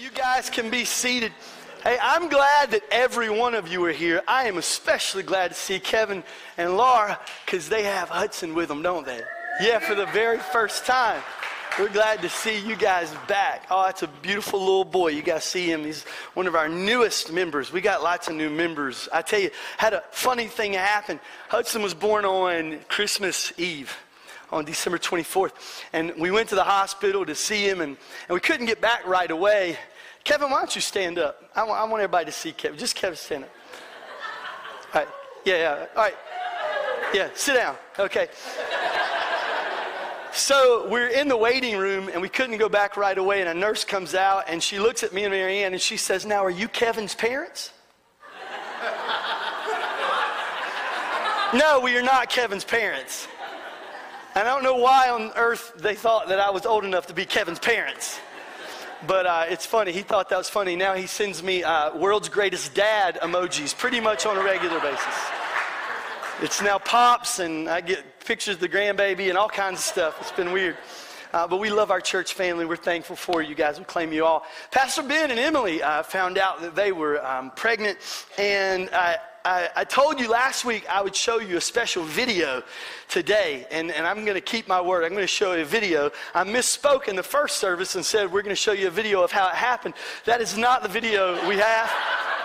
You guys can be seated. Hey, I'm glad that every one of you are here. I am especially glad to see Kevin and Laura because they have Hudson with them, don't they? Yeah, for the very first time. We're glad to see you guys back. Oh, that's a beautiful little boy. You guys see him. He's one of our newest members. We got lots of new members. I tell you, had a funny thing happen. Hudson was born on Christmas Eve on December 24th. And we went to the hospital to see him, and, and we couldn't get back right away. Kevin, why don't you stand up? I want, I want everybody to see Kevin. Just Kevin stand up. All right. Yeah, yeah. All right. Yeah, sit down. Okay. So we're in the waiting room and we couldn't go back right away. And a nurse comes out and she looks at me and Marianne and she says, Now, are you Kevin's parents? no, we are not Kevin's parents. And I don't know why on earth they thought that I was old enough to be Kevin's parents. But uh, it's funny. He thought that was funny. Now he sends me uh, world's greatest dad emojis pretty much on a regular basis. It's now pops, and I get pictures of the grandbaby and all kinds of stuff. It's been weird. Uh, but we love our church family. We're thankful for you guys. We claim you all. Pastor Ben and Emily uh, found out that they were um, pregnant, and I, I, told you last week I would show you a special video today, and, and I'm going to keep my word. I'm going to show you a video. I misspoke in the first service and said we're going to show you a video of how it happened. That is not the video we have.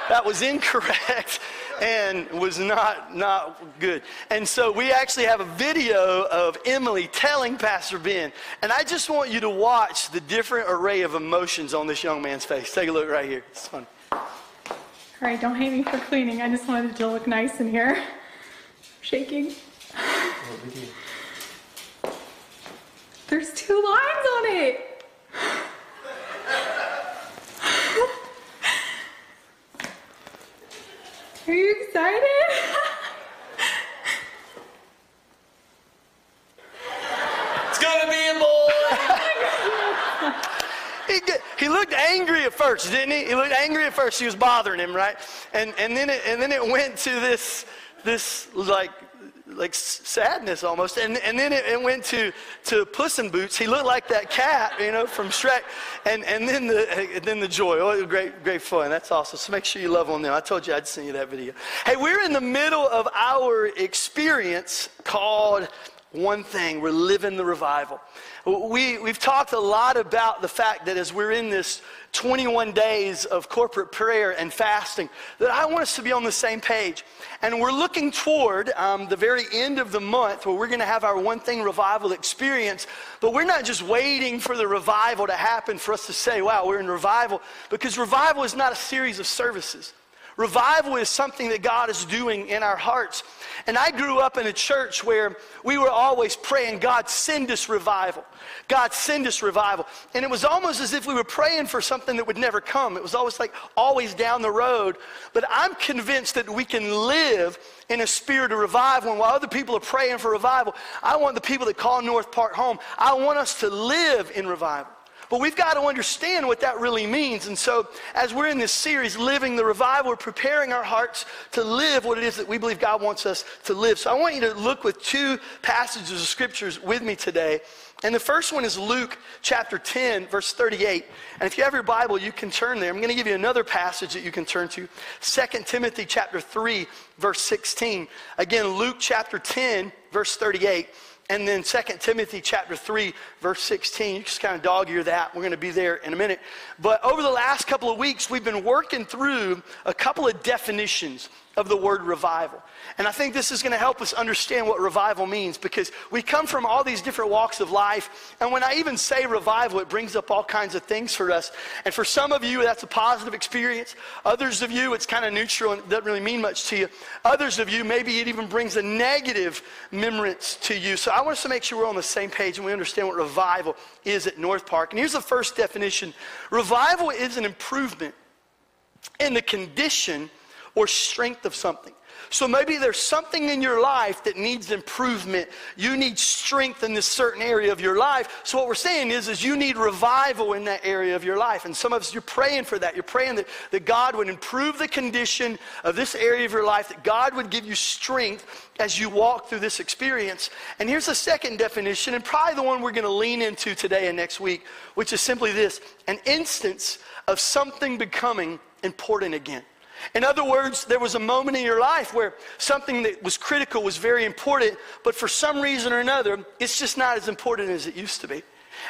That was incorrect and was not not good. And so we actually have a video of Emily telling Pastor Ben, and I just want you to watch the different array of emotions on this young man's face. Take a look right here. It's fun. All right, don't hate me for cleaning. I just wanted it to look nice in here. Shaking. There's two lines on it. Are you excited? it's gonna be a boy. he, he looked angry at first, didn't he? He looked angry at first. She was bothering him, right? And and then it, and then it went to this this like like sadness almost. And, and then it, it, went to, to Puss in Boots. He looked like that cat, you know, from Shrek. And, and then, the, then the joy. Oh, great, great fun. That's awesome. So make sure you love on them. I told you I'd send you that video. Hey, we're in the middle of our experience called One Thing. We're living the revival. We, we've talked a lot about the fact that as we're in this 21 days of corporate prayer and fasting, that I want us to be on the same page. And we're looking toward um, the very end of the month where we're going to have our one thing revival experience. But we're not just waiting for the revival to happen for us to say, wow, we're in revival, because revival is not a series of services. Revival is something that God is doing in our hearts. And I grew up in a church where we were always praying, God, send us revival. God, send us revival. And it was almost as if we were praying for something that would never come. It was always like always down the road. But I'm convinced that we can live in a spirit of revival. And while other people are praying for revival, I want the people that call North Park home, I want us to live in revival. But we've got to understand what that really means. And so, as we're in this series, Living the Revival, we're preparing our hearts to live what it is that we believe God wants us to live. So, I want you to look with two passages of scriptures with me today. And the first one is Luke chapter 10, verse 38. And if you have your Bible, you can turn there. I'm going to give you another passage that you can turn to 2 Timothy chapter 3, verse 16. Again, Luke chapter 10, verse 38 and then 2 Timothy chapter 3, verse 16. You just kind of dog ear that. We're going to be there in a minute. But over the last couple of weeks, we've been working through a couple of definitions of the word revival. And I think this is going to help us understand what revival means because we come from all these different walks of life. And when I even say revival, it brings up all kinds of things for us. And for some of you, that's a positive experience. Others of you, it's kind of neutral and doesn't really mean much to you. Others of you, maybe it even brings a negative remembrance to you. So I want us to make sure we're on the same page and we understand what revival is at North Park. And here's the first definition revival is an improvement in the condition or strength of something. So maybe there's something in your life that needs improvement. You need strength in this certain area of your life. So what we're saying is, is you need revival in that area of your life. And some of us, you're praying for that. You're praying that, that God would improve the condition of this area of your life, that God would give you strength as you walk through this experience. And here's the second definition, and probably the one we're going to lean into today and next week, which is simply this an instance of something becoming important again. In other words, there was a moment in your life where something that was critical was very important, but for some reason or another, it's just not as important as it used to be.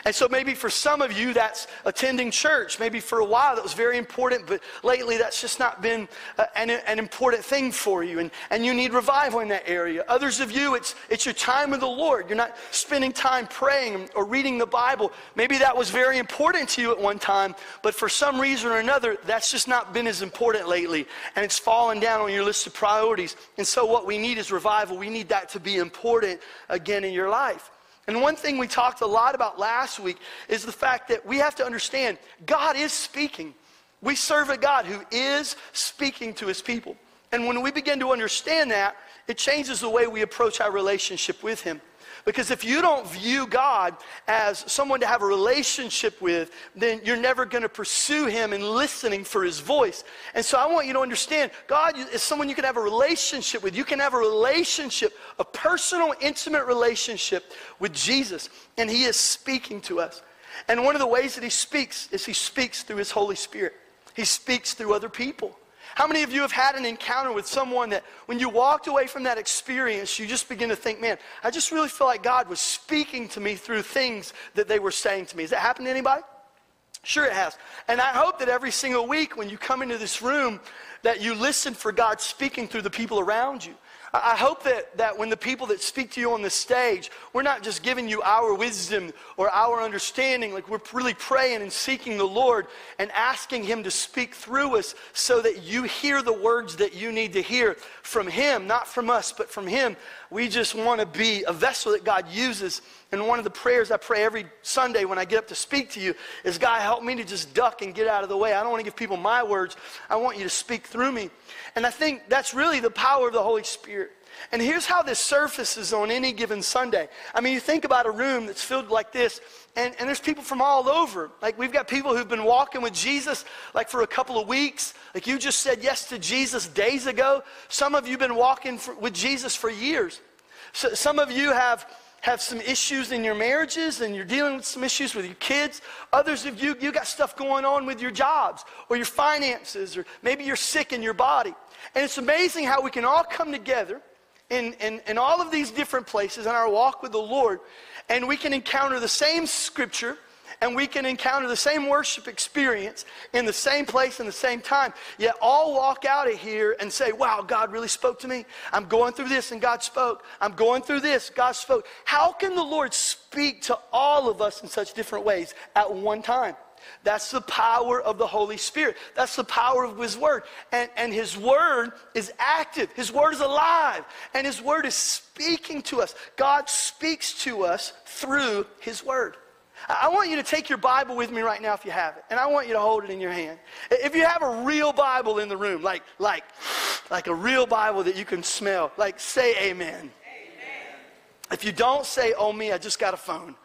And so maybe for some of you, that's attending church. Maybe for a while that was very important, but lately that's just not been uh, an, an, important thing for you. And, and you need revival in that area. Others of you, it's, it's your time with the Lord. You're not spending time praying or reading the Bible. Maybe that was very important to you at one time, but for some reason or another, that's just not been as important lately. And it's fallen down on your list of priorities. And so what we need is revival. We need that to be important again in your life. And one thing we talked a lot about last week is the fact that we have to understand God is speaking. We serve a God who is speaking to his people. And when we begin to understand that, it changes the way we approach our relationship with him. Because if you don't view God as someone to have a relationship with, then you're never going to pursue Him in listening for His voice. And so I want you to understand God is someone you can have a relationship with. You can have a relationship, a personal, intimate relationship with Jesus. And He is speaking to us. And one of the ways that He speaks is He speaks through His Holy Spirit, He speaks through other people. How many of you have had an encounter with someone that when you walked away from that experience, you just begin to think, man, I just really feel like God was speaking to me through things that they were saying to me? Has that happened to anybody? Sure, it has. And I hope that every single week when you come into this room, that you listen for God speaking through the people around you. I hope that, that when the people that speak to you on the stage, we're not just giving you our wisdom or our understanding, like we're really praying and seeking the Lord and asking Him to speak through us so that you hear the words that you need to hear from Him, not from us, but from Him. We just want to be a vessel that God uses. And one of the prayers I pray every Sunday when I get up to speak to you is God, help me to just duck and get out of the way. I don't want to give people my words. I want you to speak through me. And I think that's really the power of the Holy Spirit. And here's how this surfaces on any given Sunday. I mean, you think about a room that's filled like this, and, and there's people from all over. Like, we've got people who've been walking with Jesus, like, for a couple of weeks. Like, you just said yes to Jesus days ago. Some of you have been walking for, with Jesus for years. So, some of you have have some issues in your marriages and you're dealing with some issues with your kids. Others of you, you got stuff going on with your jobs or your finances, or maybe you're sick in your body. And it's amazing how we can all come together in, in, in all of these different places in our walk with the Lord, and we can encounter the same scripture and we can encounter the same worship experience in the same place in the same time, yet all walk out of here and say, Wow, God really spoke to me. I'm going through this and God spoke. I'm going through this, God spoke. How can the Lord speak to all of us in such different ways at one time? That's the power of the Holy Spirit. That's the power of His Word. And, and His Word is active, His Word is alive, and His Word is speaking to us. God speaks to us through His Word. I want you to take your Bible with me right now if you have it, and I want you to hold it in your hand. If you have a real Bible in the room, like, like, like a real Bible that you can smell, like say amen. amen. If you don't say, oh me, I just got a phone.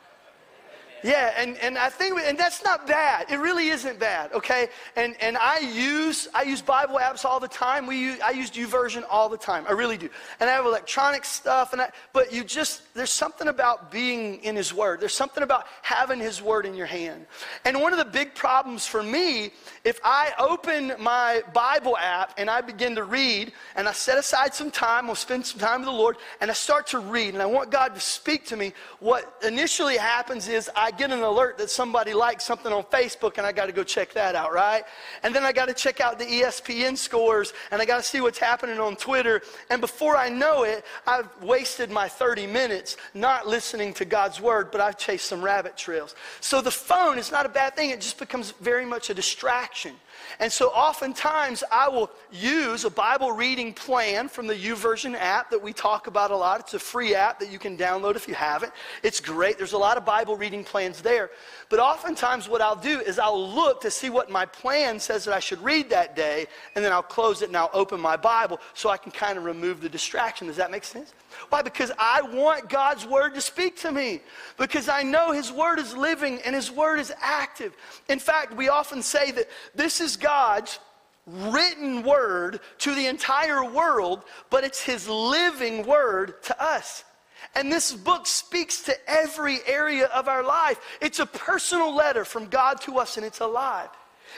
Yeah, and, and I think, and that's not bad. It really isn't bad, okay? And, and I use, I use Bible apps all the time. We use, I use YouVersion all the time. I really do. And I have electronic stuff, and I, but you just, there's something about being in His Word. There's something about having His Word in your hand. And one of the big problems for me, if I open my Bible app and I begin to read, and I set aside some time, I'll spend some time with the Lord, and I start to read, and I want God to speak to me, what initially happens is I I get an alert that somebody liked something on Facebook and I got to go check that out, right? And then I got to check out the ESPN scores and I got to see what's happening on Twitter. And before I know it, I've wasted my 30 minutes not listening to God's word, but I've chased some rabbit trails. So the phone is not a bad thing, it just becomes very much a distraction. And so oftentimes I will use a Bible reading plan from the YouVersion app that we talk about a lot. It's a free app that you can download if you haven't. It's great. There's a lot of Bible reading plans plan's there. But oftentimes, what I'll do is I'll look to see what my plan says that I should read that day, and then I'll close it and I'll open my Bible so I can kind of remove the distraction. Does that make sense? Why? Because I want God's word to speak to me. Because I know his word is living and his word is active. In fact, we often say that this is God's written word to the entire world, but it's his living word to us. And this book speaks to every area of our life. It's a personal letter from God to us, and it's alive.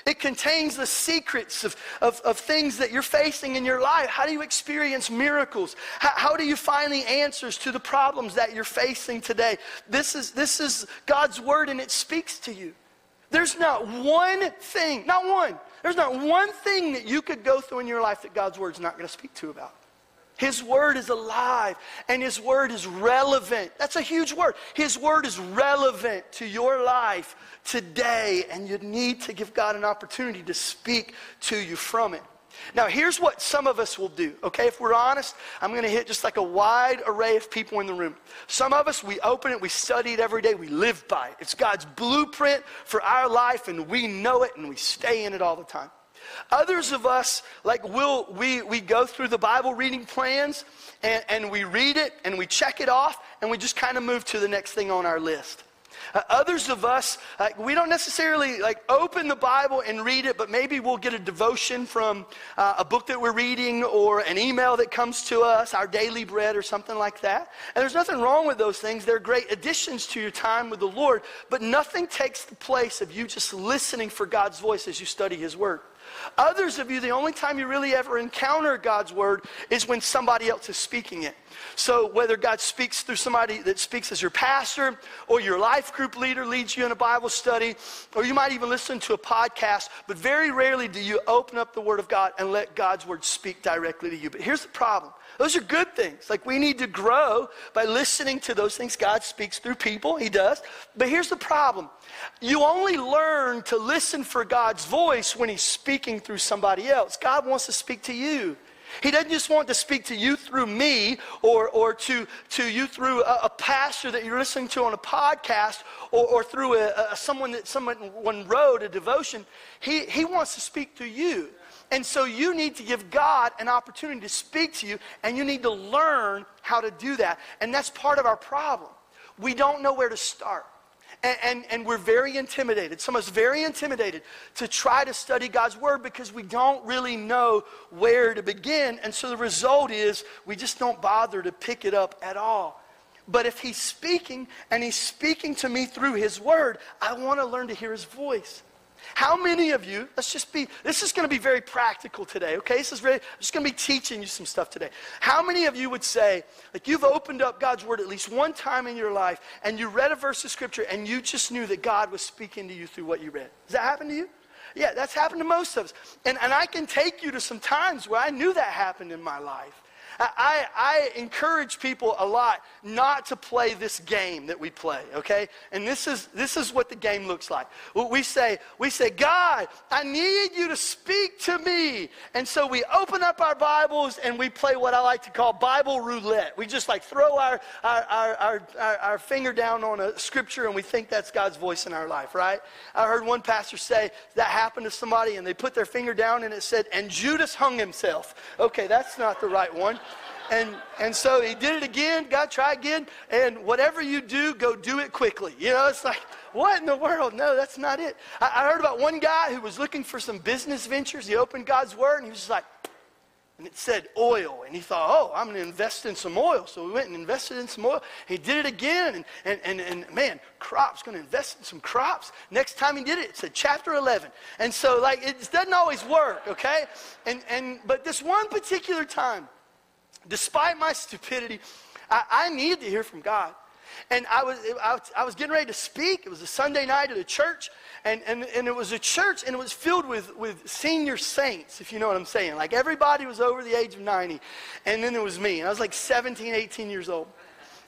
It contains the secrets of, of, of, things that you're facing in your life. How do you experience miracles? How, how, do you find the answers to the problems that you're facing today? This is, this is God's word, and it speaks to you. There's not one thing, not one, there's not one thing that you could go through in your life that God's word's not going to speak to about. His word is alive and his word is relevant. That's a huge word. His word is relevant to your life today, and you need to give God an opportunity to speak to you from it. Now, here's what some of us will do, okay? If we're honest, I'm going to hit just like a wide array of people in the room. Some of us, we open it, we study it every day, we live by it. It's God's blueprint for our life, and we know it, and we stay in it all the time. Others of us, like we'll, we, we go through the Bible reading plans and, and we read it and we check it off and we just kind of move to the next thing on our list. Uh, others of us, like, we don't necessarily like open the Bible and read it, but maybe we'll get a devotion from uh, a book that we're reading or an email that comes to us, our daily bread or something like that. And there's nothing wrong with those things. They're great additions to your time with the Lord, but nothing takes the place of you just listening for God's voice as you study His Word. Others of you, the only time you really ever encounter God's word is when somebody else is speaking it. So, whether God speaks through somebody that speaks as your pastor, or your life group leader leads you in a Bible study, or you might even listen to a podcast, but very rarely do you open up the Word of God and let God's Word speak directly to you. But here's the problem those are good things. Like we need to grow by listening to those things. God speaks through people, He does. But here's the problem you only learn to listen for God's voice when He's speaking through somebody else. God wants to speak to you. He doesn't just want to speak to you through me or, or to, to you through a, a pastor that you're listening to on a podcast or, or through a, a, someone that someone wrote, a devotion. He, he wants to speak to you. And so you need to give God an opportunity to speak to you, and you need to learn how to do that. And that's part of our problem. We don't know where to start. And, and, and, we're very intimidated. Some of us very intimidated to try to study God's Word because we don't really know where to begin. And so the result is we just don't bother to pick it up at all. But if He's speaking and He's speaking to me through His Word, I want to learn to hear His voice. How many of you, let's just be, this is going to be very practical today, okay? This is very, I'm just going to be teaching you some stuff today. How many of you would say, like, you've opened up God's Word at least one time in your life and you read a verse of Scripture and you just knew that God was speaking to you through what you read? Does that happen to you? Yeah, that's happened to most of us. And, and I can take you to some times where I knew that happened in my life. I, I encourage people a lot not to play this game that we play, okay? And this is, this is what the game looks like. We say, we say, God, I need you to speak to me. And so we open up our Bibles and we play what I like to call Bible roulette. We just like throw our, our, our, our, our finger down on a scripture and we think that's God's voice in our life, right? I heard one pastor say that happened to somebody and they put their finger down and it said, and Judas hung himself. Okay, that's not the right one. And, and so he did it again. God, try again. And whatever you do, go do it quickly. You know, it's like, what in the world? No, that's not it. I, I heard about one guy who was looking for some business ventures. He opened God's word and he was just like, and it said oil. And he thought, oh, I'm going to invest in some oil. So we went and invested in some oil. He did it again. And, and, and, and man, crops, going to invest in some crops. Next time he did it, it said chapter 11. And so, like, it doesn't always work, okay? And, and, but this one particular time, Despite my stupidity, I, I needed to hear from God. And I was, I, was getting ready to speak. It was a Sunday night at a church, and, and, and it was a church, and it was filled with, with senior saints, if you know what I'm saying. Like everybody was over the age of 90, and then there was me, and I was like 17, 18 years old.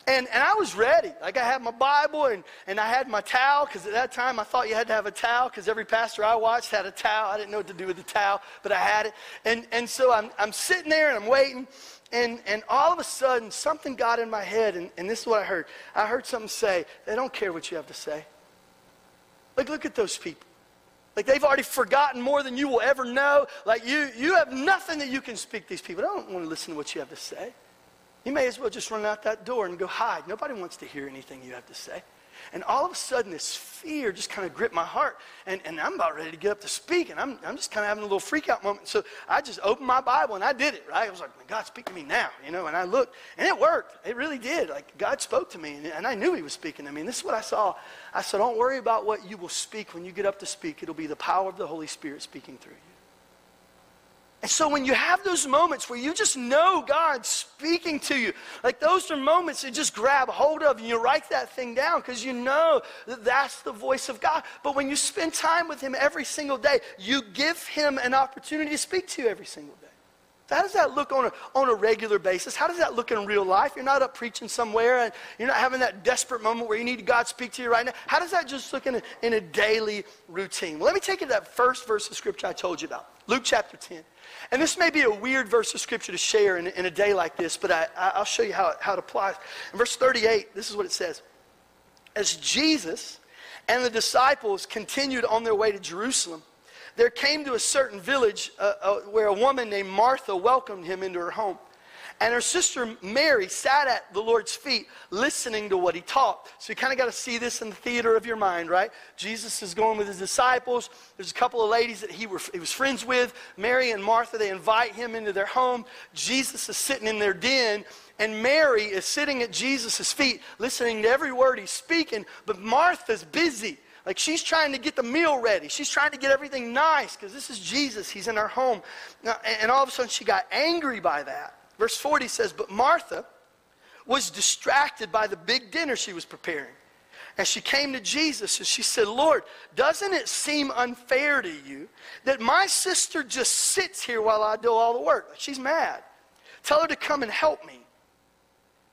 And, and I was ready. Like I had my Bible and, and I had my towel because at that time I thought you had to have a towel because every pastor I watched had a towel. I didn't know what to do with the towel, but I had it. And, and so I'm, I'm sitting there and I'm waiting. And, and all of a sudden, something got in my head, and, and this is what I heard. I heard something say, they don't care what you have to say. Like, look at those people. Like they've already forgotten more than you will ever know. Like you, you have nothing that you can speak to these people. I don't want to listen to what you have to say. You may as well just run out that door and go hide. Nobody wants to hear anything you have to say. And all of a sudden, this fear just kind of gripped my heart. And, and I'm about ready to get up to speak. And I'm, I'm just kind of having a little freak out moment. So I just opened my Bible and I did it, right? I was like, God, speak to me now, you know? And I looked, and it worked. It really did. Like, God spoke to me, and, and I knew He was speaking to me. And this is what I saw. I said, Don't worry about what you will speak when you get up to speak. It'll be the power of the Holy Spirit speaking through you. And so when you have those moments where you just know God speaking to you, like those are moments that just grab hold of and you write that thing down because you know that that's the voice of God. But when you spend time with Him every single day, you give Him an opportunity to speak to you every single day. How does that look on a, on a regular basis? How does that look in real life? You're not up preaching somewhere and you're not having that desperate moment where you need God speak to you right now. How does that just look in a, in a daily routine? Well, let me take you to that first verse of scripture I told you about, Luke chapter 10. And this may be a weird verse of scripture to share in, in a day like this, but I, I'll show you how how it applies. In verse 38, this is what it says. As Jesus and the disciples continued on their way to Jerusalem, there came to a certain village uh, uh, where a woman named Martha welcomed him into her home. And her sister Mary sat at the Lord's feet listening to what he taught. So you kind of got to see this in the theater of your mind, right? Jesus is going with his disciples. There's a couple of ladies that he, were, he was friends with. Mary and Martha, they invite him into their home. Jesus is sitting in their den. And Mary is sitting at Jesus' feet listening to every word he's speaking. But Martha's busy. Like she's trying to get the meal ready. She's trying to get everything nice because this is Jesus. He's in her home. And all of a sudden she got angry by that. Verse 40 says, But Martha was distracted by the big dinner she was preparing. And she came to Jesus and she said, Lord, doesn't it seem unfair to you that my sister just sits here while I do all the work? She's mad. Tell her to come and help me.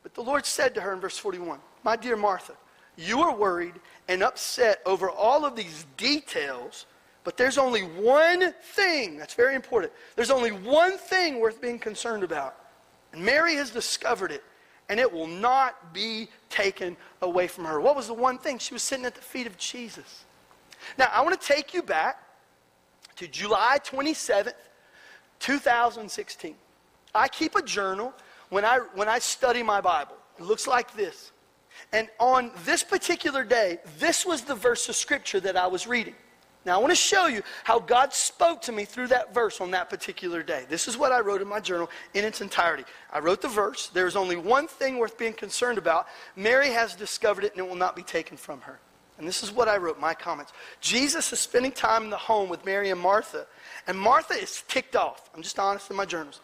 But the Lord said to her in verse 41, My dear Martha, you are worried and upset over all of these details, but there's only one thing that's very important. There's only one thing worth being concerned about. And Mary has discovered it, and it will not be taken away from her. What was the one thing? She was sitting at the feet of Jesus. Now, I want to take you back to July 27th, 2016. I keep a journal when I, when I study my Bible. It looks like this. And on this particular day, this was the verse of scripture that I was reading. Now, I want to show you how God spoke to me through that verse on that particular day. This is what I wrote in my journal in its entirety. I wrote the verse. There is only one thing worth being concerned about. Mary has discovered it, and it will not be taken from her. And this is what I wrote, my comments. Jesus is spending time in the home with Mary and Martha, and Martha is ticked off. I'm just honest in my journals.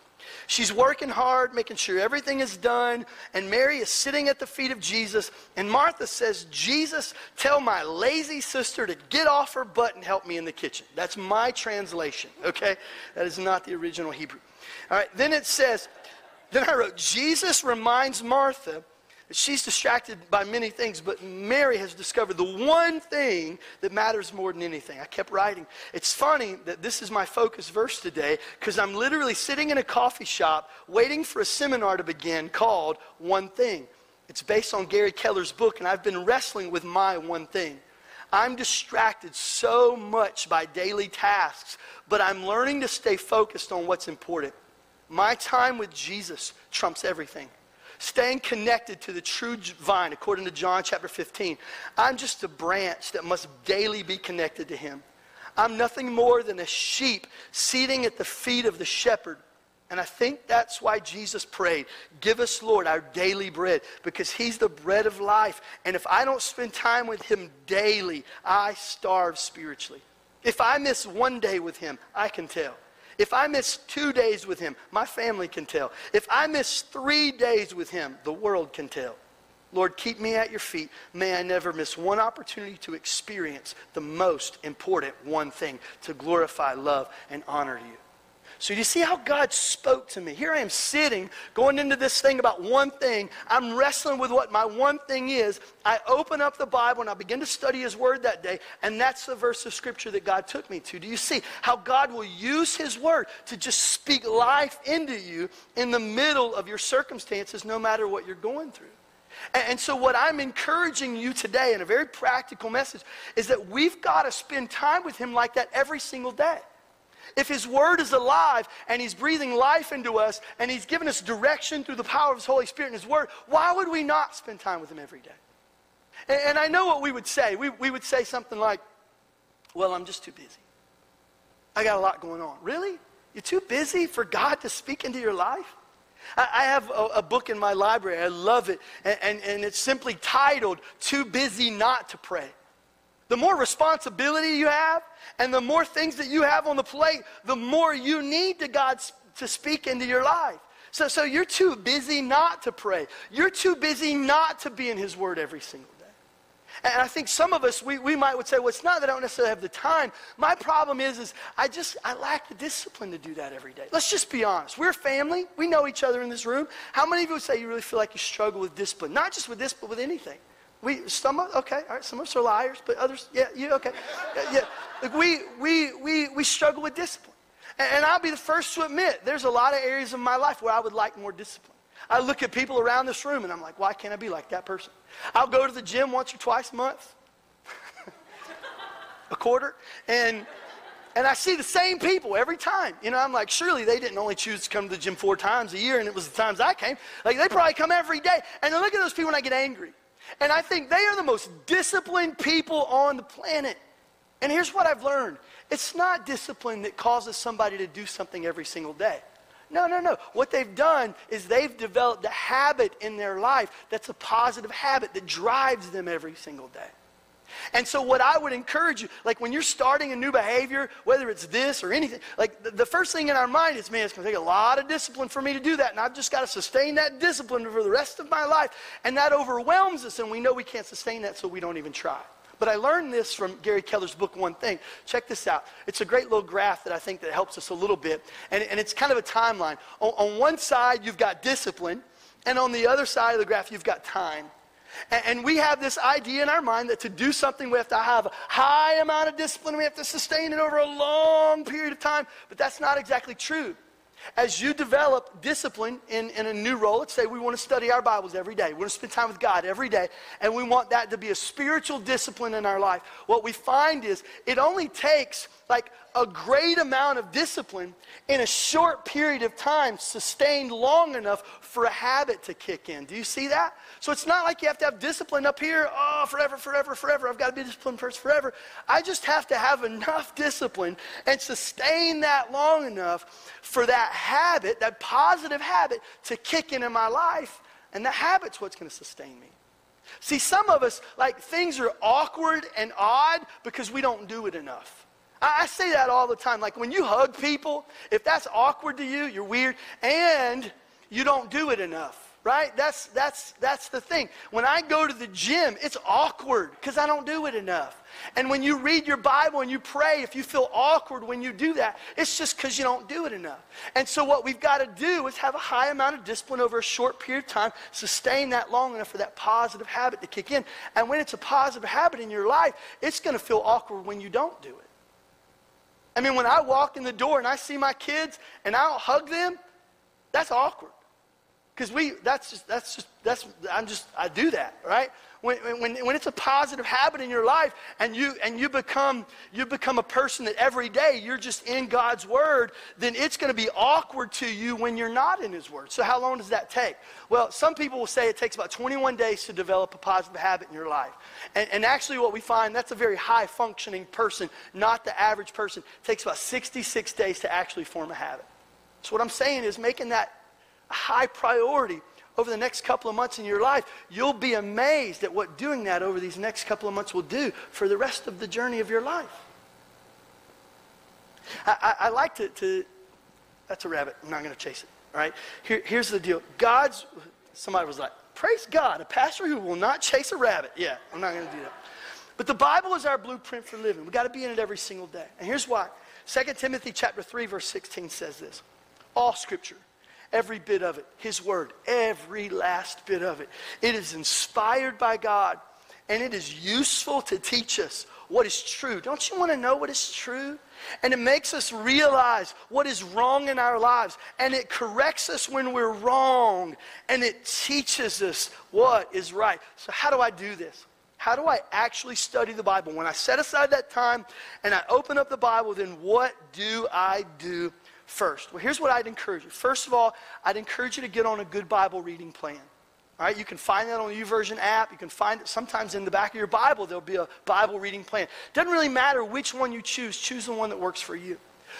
She's working hard, making sure everything is done, and Mary is sitting at the feet of Jesus. And Martha says, Jesus, tell my lazy sister to get off her butt and help me in the kitchen. That's my translation, okay? That is not the original Hebrew. All right, then it says, then I wrote, Jesus reminds Martha She's distracted by many things, but Mary has discovered the one thing that matters more than anything. I kept writing. It's funny that this is my focus verse today because I'm literally sitting in a coffee shop waiting for a seminar to begin called One Thing. It's based on Gary Keller's book, and I've been wrestling with my one thing. I'm distracted so much by daily tasks, but I'm learning to stay focused on what's important. My time with Jesus trumps everything staying connected to the true vine, according to John chapter 15. I'm just a branch that must daily be connected to him. I'm nothing more than a sheep seating at the feet of the shepherd. And I think that's why Jesus prayed, Give us, Lord, our daily bread, because He's the bread of life. And if I don't spend time with Him daily, I starve spiritually. If I miss one day with Him, I can tell. If I miss two days with him, my family can tell. If I miss three days with him, the world can tell. Lord, keep me at your feet. May I never miss one opportunity to experience the most important one thing to glorify, love, and honor you. So you see how God spoke to me. Here I am sitting, going into this thing about one thing. I'm wrestling with what my one thing is. I open up the Bible and I begin to study His Word that day, and that's the verse of Scripture that God took me to. Do you see how God will use His Word to just speak life into you in the middle of your circumstances, no matter what you're going through? And, so, what I'm encouraging you today in a very practical message is that we've got to spend time with Him like that every single day. If His Word is alive and He's breathing life into us and He's given us direction through the power of His Holy Spirit and His Word, why would we not spend time with Him every day? And, and I know what we would say. We, we would say something like, Well, I'm just too busy. I got a lot going on. Really? You're too busy for God to speak into your life? I, have a, a, book in my library. I love it. And, and, and it's simply titled, Too Busy Not to Pray. The more responsibility you have and the more things that you have on the plate, the more you need to God to speak into your life. So, so you're too busy not to pray. You're too busy not to be in His Word every single day. And I think some of us, we, we might would say, well, it's not that I don't necessarily have the time. My problem is, is I just, I lack the discipline to do that every day. Let's just be honest. We're family. We know each other in this room. How many of you would say you really feel like you struggle with discipline? Not just with this, but with anything. We, some of, okay, all right, some of us are liars, but others, yeah, you, okay. Yeah, yeah. we, we, we, we struggle with discipline. And, and I'll be the first to admit, there's a lot of areas of my life where I would like more discipline. I look at people around this room and I'm like, why can't I be like that person? I'll go to the gym once or twice a month, a quarter, and and I see the same people every time. You know, I'm like, surely they didn't only choose to come to the gym four times a year, and it was the times I came. Like they probably come every day. And I look at those people and I get angry. And I think they are the most disciplined people on the planet. And here's what I've learned it's not discipline that causes somebody to do something every single day. No, no, no. What they've done is they've developed a habit in their life that's a positive habit that drives them every single day. And so, what I would encourage you, like when you're starting a new behavior, whether it's this or anything, like the, the first thing in our mind is, man, it's going to take a lot of discipline for me to do that. And I've just got to sustain that discipline for the rest of my life. And that overwhelms us, and we know we can't sustain that, so we don't even try. But I learned this from Gary Keller's book, One Thing. Check this out. It's a great little graph that I think that helps us a little bit. And, and it's kind of a timeline. On, on one side, you've got discipline. And on the other side of the graph, you've got time. And, we have this idea in our mind that to do something, we have to have a high amount of discipline. We have to sustain it over a long period of time. But that's not exactly true. As you develop discipline in, in a new role, let's say we want to study our Bibles every day. We want to spend time with God every day, and we want that to be a spiritual discipline in our life. What we find is it only takes like a great amount of discipline in a short period of time, sustained long enough for a habit to kick in. Do you see that? So it's not like you have to have discipline up here, oh, forever, forever, forever. I've got to be disciplined first forever. I just have to have enough discipline and sustain that long enough for that habit, that positive habit, to kick in in my life. And that habit's what's going to sustain me. See, some of us, like, things are awkward and odd because we don't do it enough. I say that all the time. Like when you hug people, if that's awkward to you, you're weird, and you don't do it enough. Right? That's that's that's the thing. When I go to the gym, it's awkward because I don't do it enough. And when you read your Bible and you pray, if you feel awkward when you do that, it's just because you don't do it enough. And so what we've got to do is have a high amount of discipline over a short period of time, sustain that long enough for that positive habit to kick in. And when it's a positive habit in your life, it's going to feel awkward when you don't do it. I mean, when I walk in the door and I see my kids and I don't hug them, that's awkward. Because we, that's just, that's just, that's, I'm just, I do that, right? When, when, when it's a positive habit in your life and you, and you become, you become a person that every day you're just in God's word, then it's going to be awkward to you when you're not in his word. So how long does that take? Well, some people will say it takes about 21 days to develop a positive habit in your life. And, and actually what we find, that's a very high functioning person, not the average person. It takes about 66 days to actually form a habit. So what I'm saying is making that a high priority over the next couple of months in your life, you'll be amazed at what doing that over these next couple of months will do for the rest of the journey of your life. I, I, I like to, to, that's a rabbit. I'm not going to chase it. All right? Here, here's the deal God's, somebody was like, praise God, a pastor who will not chase a rabbit. Yeah, I'm not going to do that. But the Bible is our blueprint for living. We've got to be in it every single day. And here's why. 2 Timothy chapter 3, verse 16 says this. All scripture Every bit of it. His word. Every last bit of it. It is inspired by God and it is useful to teach us what is true. Don't you want to know what is true? And it makes us realize what is wrong in our lives. And it corrects us when we're wrong. And it teaches us what is right. So, how do I do this? How do I actually study the Bible? When I set aside that time and I open up the Bible, then what do I do first? Well, here's what I'd encourage you. First of all, I'd encourage you to get on a good Bible reading plan. All right, you can find that on the YouVersion app. You can find it sometimes in the back of your Bible. There'll be a Bible reading plan. Doesn't really matter which one you choose. Choose the one that works for you.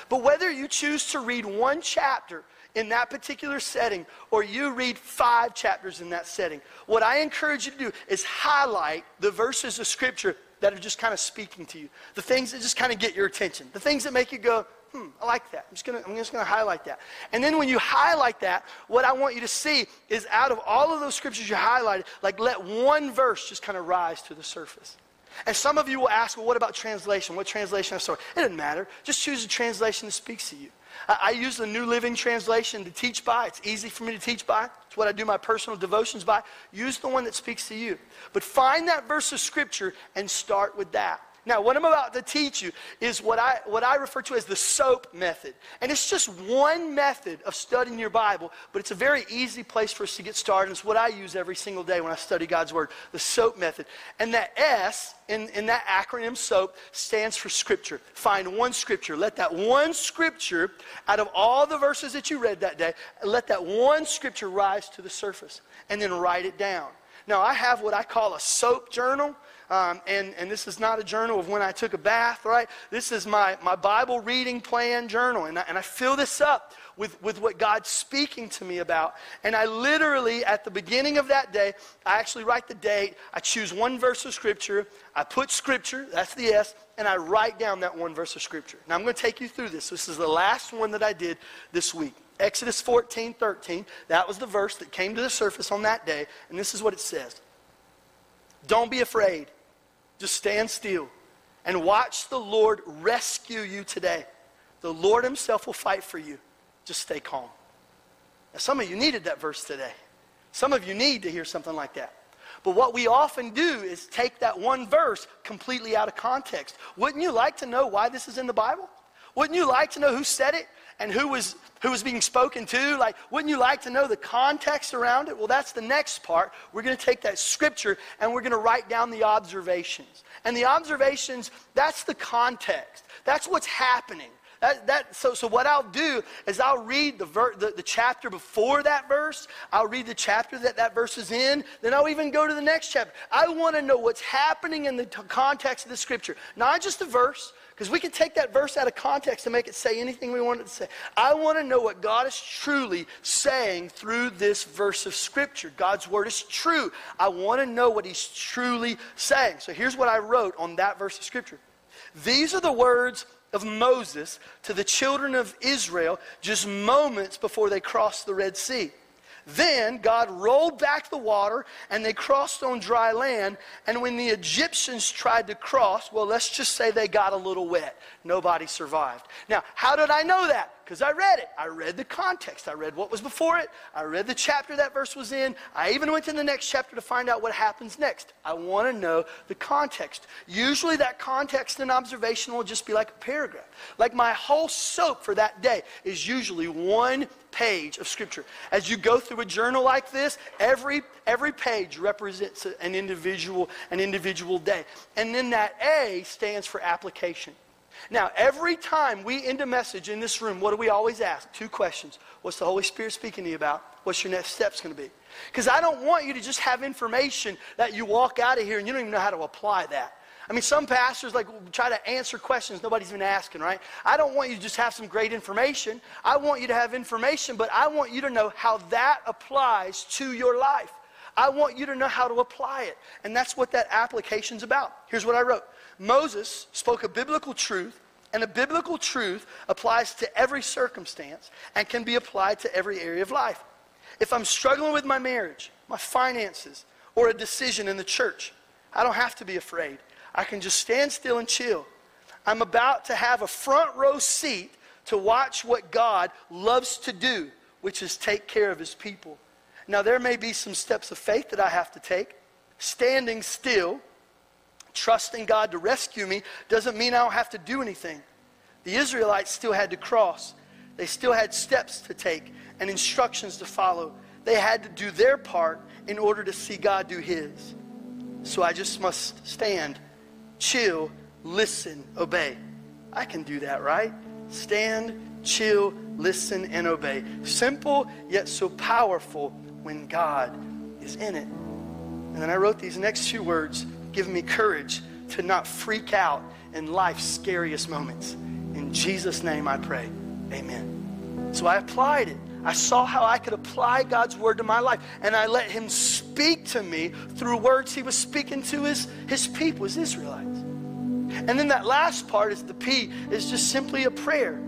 But whether you choose to read one chapter in that particular setting or you read five chapters in that setting, what I encourage you to do is highlight the verses of Scripture that are just kind of speaking to you, the things that just kind of get your attention, the things that make you go, hmm, I like that. I'm just gonna, I'm just gonna highlight that. And then when you highlight that, what I want you to see is out of all of those scriptures you highlighted, like let one verse just kind of rise to the surface. And some of you will ask, well, what about translation? What translation I saw? It doesn't matter. Just choose a translation that speaks to you. I, I, use the New Living Translation to teach by. It's easy for me to teach by. It's what I do my personal devotions by. Use the one that speaks to you. But find that verse of Scripture and start with that. Now, what I'm about to teach you is what I, what I refer to as the SOAP method. And it's just one method of studying your Bible, but it's a very easy place for us to get started. It's what I use every single day when I study God's Word, the SOAP method. And that S in, in that acronym SOAP stands for Scripture. Find one Scripture. Let that one Scripture, out of all the verses that you read that day, let that one Scripture rise to the surface and then write it down. Now, I have what I call a SOAP journal. Um, and, and this is not a journal of when I took a bath, right? This is my, my Bible reading plan journal. And I, and I fill this up with, with what God's speaking to me about. And I literally, at the beginning of that day, I actually write the date. I choose one verse of Scripture. I put Scripture, that's the S, and I write down that one verse of Scripture. Now I'm going to take you through this. This is the last one that I did this week. Exodus 14, 13. That was the verse that came to the surface on that day. And this is what it says Don't be afraid. Just stand still and watch the Lord rescue you today. The Lord Himself will fight for you. Just stay calm. Now, some of you needed that verse today. Some of you need to hear something like that. But what we often do is take that one verse completely out of context. Wouldn't you like to know why this is in the Bible? Wouldn't you like to know who said it and who was who was being spoken to? Like, wouldn't you like to know the context around it? Well, that's the next part. We're going to take that scripture and we're going to write down the observations. And the observations, that's the context. That's what's happening. That, that, so, so what I'll do is I'll read the, ver, the, the chapter before that verse. I'll read the chapter that that verse is in. Then I'll even go to the next chapter. I want to know what's happening in the t- context of the scripture. Not just the verse, because we can take that verse out of context and make it say anything we want it to say. I want to know what God is truly saying through this verse of Scripture. God's word is true. I want to know what He's truly saying. So here's what I wrote on that verse of Scripture. These are the words of Moses to the children of Israel just moments before they crossed the Red Sea. Then God rolled back the water and they crossed on dry land. And when the Egyptians tried to cross, well, let's just say they got a little wet. Nobody survived. Now, how did I know that? Because I read it. I read the context. I read what was before it. I read the chapter that verse was in. I even went to the next chapter to find out what happens next. I want to know the context. Usually, that context and observation will just be like a paragraph. Like my whole soap for that day is usually one page of scripture. As you go through a journal like this, every every page represents an individual an individual day. And then that A stands for application. Now, every time we end a message in this room, what do we always ask? Two questions. What's the Holy Spirit speaking to you about? What's your next steps going to be? Because I don't want you to just have information that you walk out of here and you don't even know how to apply that. I mean, some pastors like try to answer questions nobody's been asking, right? I don't want you to just have some great information. I want you to have information, but I want you to know how that applies to your life. I want you to know how to apply it. And that's what that application's about. Here's what I wrote. Moses spoke a biblical truth, and a biblical truth applies to every circumstance and can be applied to every area of life. If I'm struggling with my marriage, my finances, or a decision in the church, I don't have to be afraid. I can just stand still and chill. I'm about to have a front row seat to watch what God loves to do, which is take care of his people. Now, there may be some steps of faith that I have to take. Standing still trusting God to rescue me doesn't mean I don't have to do anything. The Israelites still had to cross, they still had steps to take and instructions to follow. They had to do their part in order to see God do his. So I just must stand, chill, listen, obey. I can do that, right? Stand, chill, listen, and obey. Simple, yet so powerful when God is in it. And then I wrote these next two words, giving me courage to not freak out in life's scariest moments. In Jesus' name I pray. Amen. So I applied it. I saw how I could apply God's word to my life, and I let Him speak to me through words He was speaking to His, his people, His Israelites. And then that last part is the P, is just simply a prayer.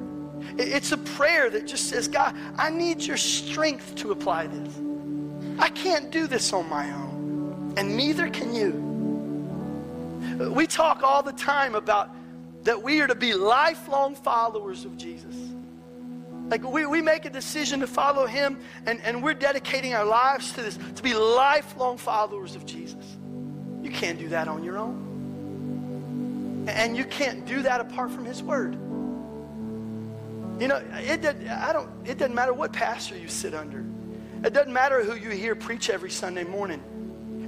It's a prayer that just says, God, I need your strength to apply this. I can't do this on my own, and neither can you. We talk all the time about that we are to be lifelong followers of Jesus. Like we, we make a decision to follow him and, and we're dedicating our lives to this, to be lifelong followers of Jesus. You can't do that on your own. And you can't do that apart from his word. You know, it, I don't, it doesn't matter what pastor you sit under. It doesn't matter who you hear preach every Sunday morning.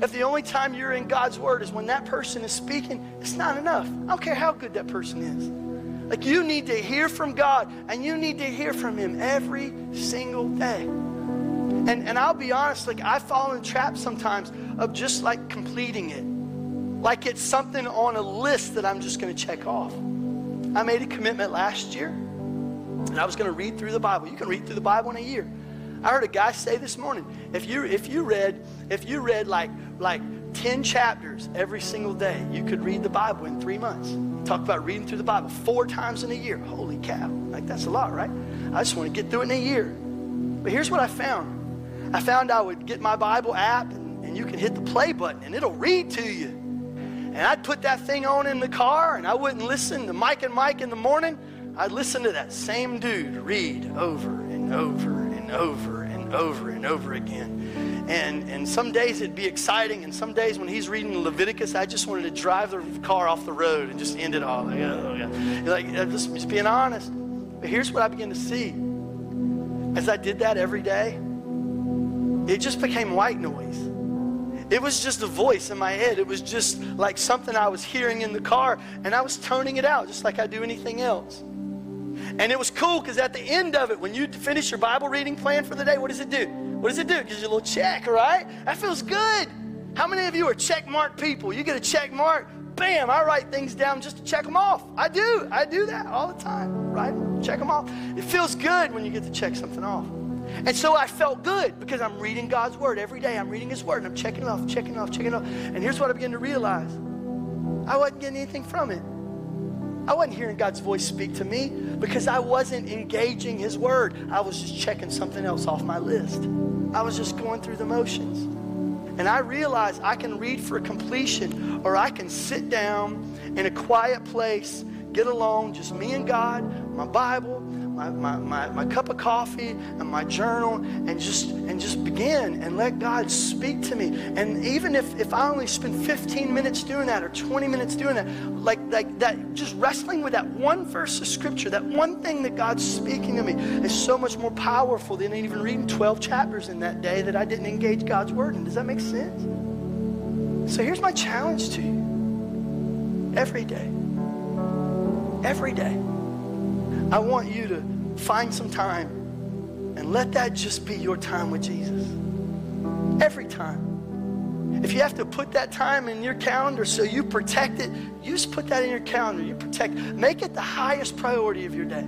If the only time you're in God's word is when that person is speaking, it's not enough. I don't care how good that person is. Like you need to hear from God and you need to hear from Him every single day. And, and I'll be honest, like I fall in traps sometimes of just like completing it. Like it's something on a list that I'm just going to check off. I made a commitment last year and I was going to read through the Bible. You can read through the Bible in a year. I heard a guy say this morning, if you if you read if you read like like 10 chapters every single day, you could read the Bible in 3 months. Talk about reading through the Bible four times in a year. Holy cow. Like, that's a lot, right? I just want to get through it in a year. But here's what I found I found I would get my Bible app, and, and you can hit the play button, and it'll read to you. And I'd put that thing on in the car, and I wouldn't listen to Mike and Mike in the morning. I'd listen to that same dude read over and over over and over and over again. And, and some days it'd be exciting, and some days when he's reading Leviticus, I just wanted to drive the car off the road and just end it all. Like, oh, yeah. like uh, just, just being honest. But here's what I began to see. As I did that every day, it just became white noise. It was just a voice in my head. It was just like something I was hearing in the car, and I was toning it out just like I do anything else. And it was cool because at the end of it, when you finish your Bible reading plan for the day, what does it do? What does it do? It gives you a little check, right? That feels good. How many of you are check mark people? You get a check mark, bam, I write things down just to check them off. I do. I do that all the time, right? Check them off. It feels good when you get to check something off. And so I felt good because I'm reading God's word every day. I'm reading his word and I'm checking it off, checking it off, checking it off. And here's what I began to realize I wasn't getting anything from it. I wasn't hearing God's voice speak to me because I wasn't engaging His Word. I was just checking something else off my list. I was just going through the motions. And I realized I can read for completion or I can sit down in a quiet place, get alone, just me and God, my Bible, my, my, my, my, cup of coffee and my journal and just and just begin and let God speak to me. And even if, if I only spend 15 minutes doing that or 20 minutes doing that, like, like that, just wrestling with that one verse of scripture, that one thing that God's speaking to me is so much more powerful than even reading 12 chapters in that day that I didn't engage God's word in. Does that make sense? So here's my challenge to you. Every day. Every day. I want you to find some time and let that just be your time with Jesus. Every time. If you have to put that time in your calendar so you protect it, you just put that in your calendar. You protect, make it the highest priority of your day.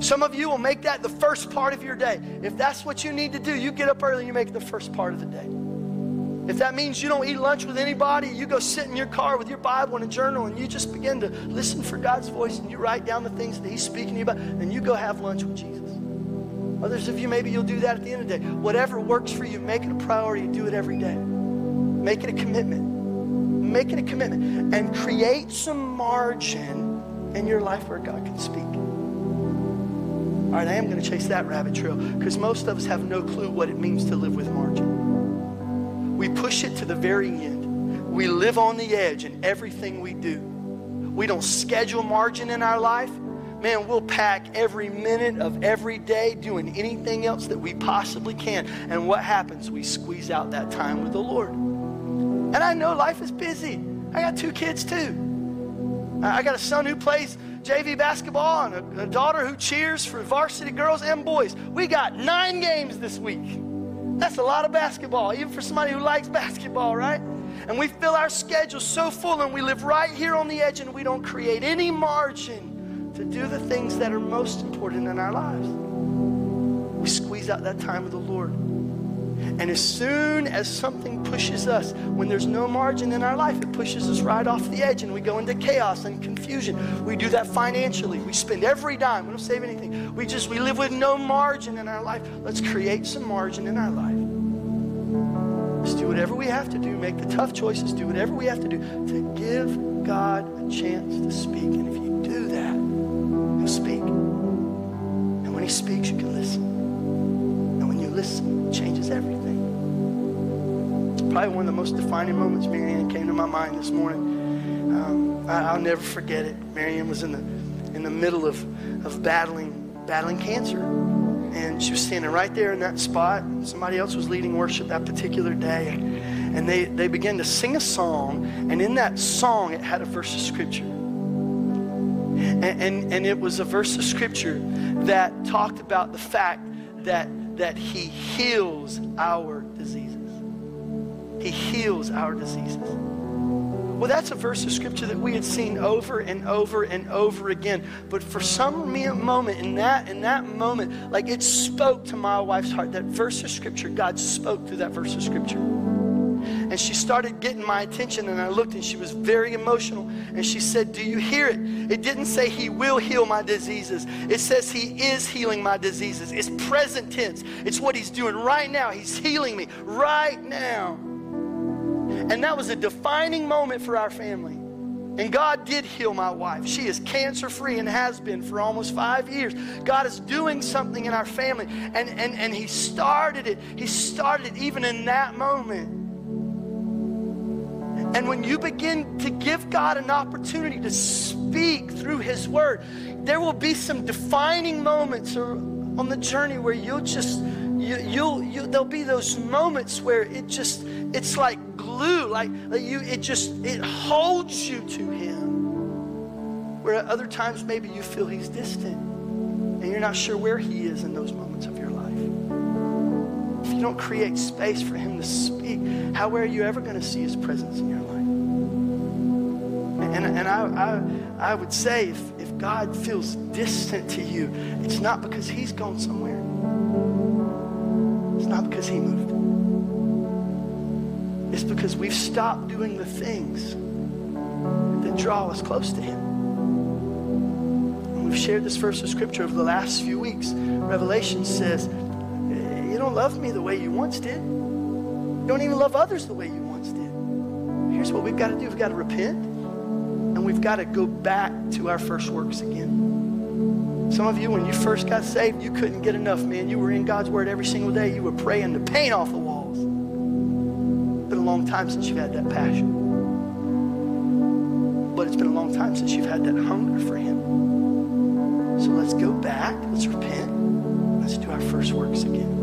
Some of you will make that the first part of your day. If that's what you need to do, you get up early and you make it the first part of the day. If that means you don't eat lunch with anybody, you go sit in your car with your Bible and a journal and you just begin to listen for God's voice and you write down the things that He's speaking to you about, and you go have lunch with Jesus. Others of you, maybe you'll do that at the end of the day. Whatever works for you, make it a priority. Do it every day. Make it a commitment. Make it a commitment. And create some margin in your life where God can speak. All right, I am going to chase that rabbit trail because most of us have no clue what it means to live with margin. We push it to the very end. we live on the edge in everything we do. We don't schedule margin in our life. Man, we'll pack every minute of every day doing anything else that we possibly can. And what happens? We squeeze out that time with the Lord. And I know life is busy. I got two kids too. I got a son who plays JV basketball and a, a daughter who cheers for varsity girls and boys. We got nine games this week. That's a lot of basketball, even for somebody who likes basketball, right? And we fill our schedule so full and we live right here on the edge and we don't create any margin to do the things that are most important in our lives. We squeeze out that time with the Lord. And as soon as something pushes us, when there's no margin in our life, it pushes us right off the edge and we go into chaos and confusion. We do that financially. We spend every dime. We don't save anything. We just, we live with no margin in our life. Let's create some margin in our life. Let's do whatever we have to do, make the tough choices, do whatever we have to do to give God a chance to speak. And if you do that, He'll speak. And when He speaks, you can listen. And when you listen, it changes everything probably one of the most defining moments, Marianne, came to my mind this morning. Um, I, will never forget it. Marianne was in the, in the middle of, of battling, battling cancer. And she was standing right there in that spot. Somebody else was leading worship that particular day. And they, they began to sing a song. And in that song, it had a verse of scripture. And, and, and it was a verse of scripture that talked about the fact that, that he heals our. He heals our diseases. Well, that's a verse of scripture that we had seen over and over and over again. But for some moment in that in that moment, like it spoke to my wife's heart. That verse of scripture, God spoke through that verse of scripture. And she started getting my attention, and I looked, and she was very emotional. And she said, Do you hear it? It didn't say He will heal my diseases, it says He is healing my diseases. It's present tense, it's what He's doing right now. He's healing me right now. And that was a defining moment for our family. And God did heal my wife. She is cancer free and has been for almost five years. God is doing something in our family. And, and, and He started it. He started it even in that moment. And when you begin to give God an opportunity to speak through His Word, there will be some defining moments on the journey where you'll just, you, you'll, you, there'll be those moments where it just, it's like glue, like, like you, it just, it holds you to him. Where at other times maybe you feel he's distant and you're not sure where he is in those moments of your life. If you don't create space for him to speak, how are you ever going to see his presence in your life? And, and I, I, I would say if, if God feels distant to you, it's not because he's gone somewhere. Not because he moved. It's because we've stopped doing the things that draw us close to Him. And we've shared this verse of Scripture over the last few weeks. Revelation says, You don't love me the way you once did. You don't even love others the way you once did. Here's what we've got to do we've got to repent, and we've got to go back to our first works again. Some of you, when you first got saved, you couldn't get enough, man. You were in God's Word every single day. You were praying the paint off the walls. It's been a long time since you've had that passion. But it's been a long time since you've had that hunger for Him. So let's go back, let's repent, let's do our first works again.